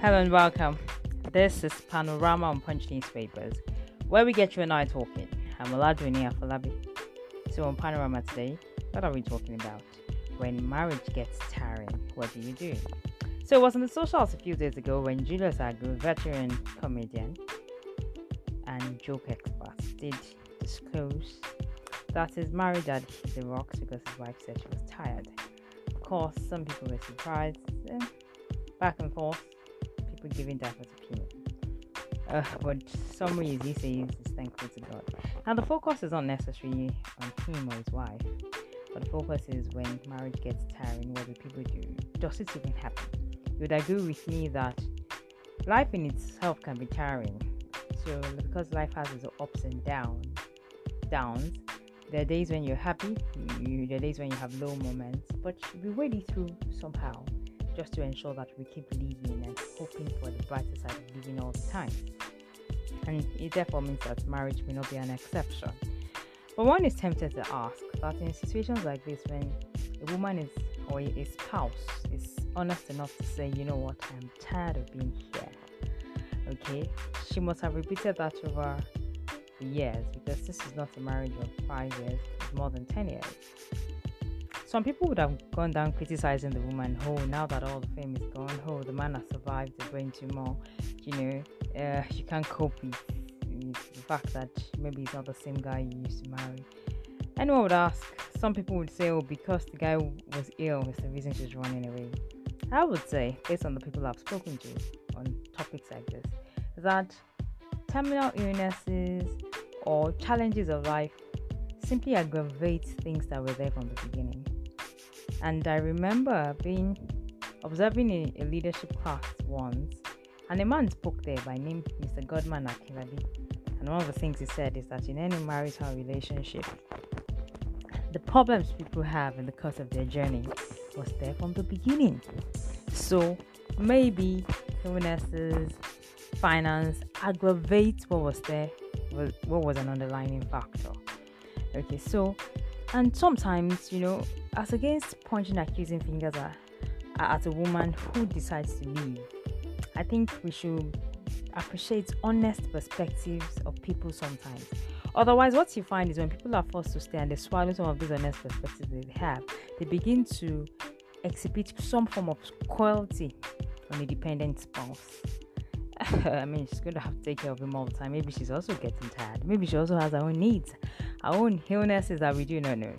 Hello and welcome. This is Panorama on Punch Newspapers, where we get you and I talking. I'm Oladuni Afolabi. So on Panorama today, what are we talking about? When marriage gets tiring, what do you do? So it was on the socials a few days ago when Julius Agu, veteran comedian and joke expert, did disclose that his marriage had hit the rocks because his wife said she was tired. Of course, some people were surprised. Eh, back and forth, people giving diverse opinion. Uh, but summary is he says is thankful to God. Now the focus is not necessarily on him or his wife, but the focus is when marriage gets tiring, what do people do? Does it even happen? You would agree with me that life in itself can be tiring. So because life has its ups and downs, downs, there are days when you're happy, you, there are days when you have low moments, but we wade it through somehow just to ensure that we keep living and hoping for the brighter side of living all the time. And it therefore means that marriage may not be an exception. But one is tempted to ask that in situations like this, when a woman is or a spouse is honest enough to say, you know what, I'm tired of being here. Okay, she must have repeated that over the years because this is not a marriage of five years, it's more than 10 years. Some people would have gone down criticizing the woman. Oh, now that all the fame is gone, oh, the man has survived the brain tumor. You know, uh, you can't cope with, with the fact that maybe he's not the same guy you used to marry. Anyone would ask. Some people would say, oh, because the guy was ill, is the reason she's running away. I would say, based on the people I've spoken to on topics like this, that terminal illnesses or challenges of life simply aggravate things that were there from the beginning. And I remember being observing a, a leadership class once, and a man spoke there by name Mr. Godman Akirabi. And one of the things he said is that in any marital relationship, the problems people have in the course of their journey was there from the beginning. So maybe illnesses, finance aggravate what was there, what was an underlying factor. Okay, so and sometimes you know, as against pointing accusing fingers at, at a woman who decides to leave, I think we should appreciate honest perspectives of people sometimes. Otherwise, what you find is when people are forced to stay and they swallow some of these honest perspectives they have, they begin to exhibit some form of cruelty on a dependent spouse. I mean, she's going to have to take care of him all the time. Maybe she's also getting tired. Maybe she also has her own needs, her own illnesses that we do not know.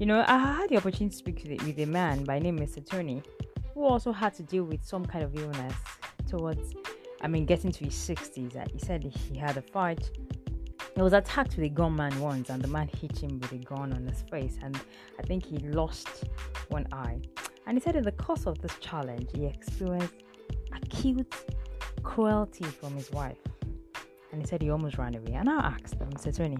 You know, I had the opportunity to speak with a man by name Mr. Tony, who also had to deal with some kind of illness towards, I mean, getting to his 60s. He said he had a fight. He was attacked with a gunman once, and the man hit him with a gun on his face, and I think he lost one eye. And he said in the course of this challenge, he experienced acute cruelty from his wife. And he said he almost ran away. And I asked him, Mr. Tony,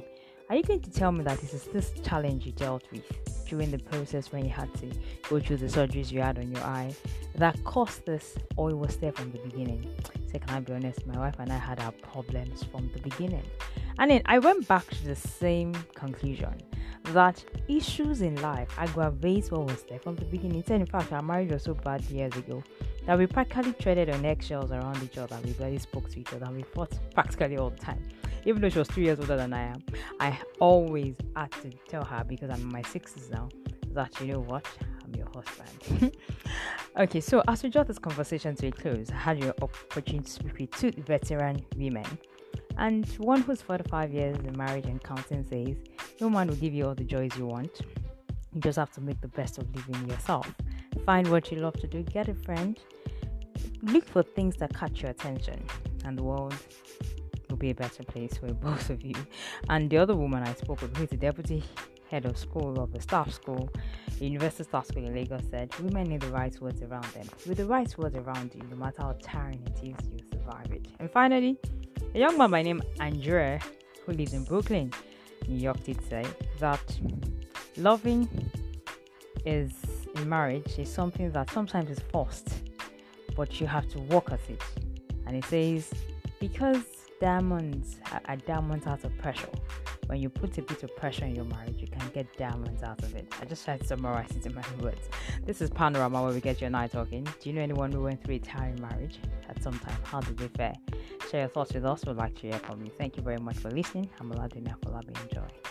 are you going to tell me that this is this challenge you dealt with during the process when you had to go through the surgeries you had on your eye that caused this, or it was there from the beginning? Said, Can I be honest? My wife and I had our problems from the beginning. And then I went back to the same conclusion that issues in life aggravate what was there from the beginning. He in fact, our marriage was so bad years ago that we practically treaded on eggshells around each other. We barely spoke to each other we fought practically all the time. Even though she was three years older than I am, I always had to tell her because I'm in my sixties now that you know what, I'm your husband. okay, so as we draw this conversation to a close, I had your opportunity to speak with two veteran women. And one who's 45 years in marriage and counting says, No man will give you all the joys you want. You just have to make the best of living yourself. Find what you love to do, get a friend, look for things that catch your attention, and the world be a better place for both of you. And the other woman I spoke with, who is the deputy head of school of the staff school, University Staff School in Lagos, said women need the right words around them. With the right words around you, no matter how tiring it is, you survive it. And finally, a young man by name Andrea, who lives in Brooklyn, New York, did say that loving is in marriage is something that sometimes is forced, but you have to work at it. And it says, because diamonds are, diamonds out of pressure. When you put a bit of pressure in your marriage, you can get diamonds out of it. I just tried to summarize it in my words. This is Panorama where we get you and I talking. Do you know anyone who went through a tiring marriage at some time? How did they fare? Share your thoughts with us. We'd like to hear from you. Thank you very much for listening. I'm Oladuni Afolabi. Enjoy.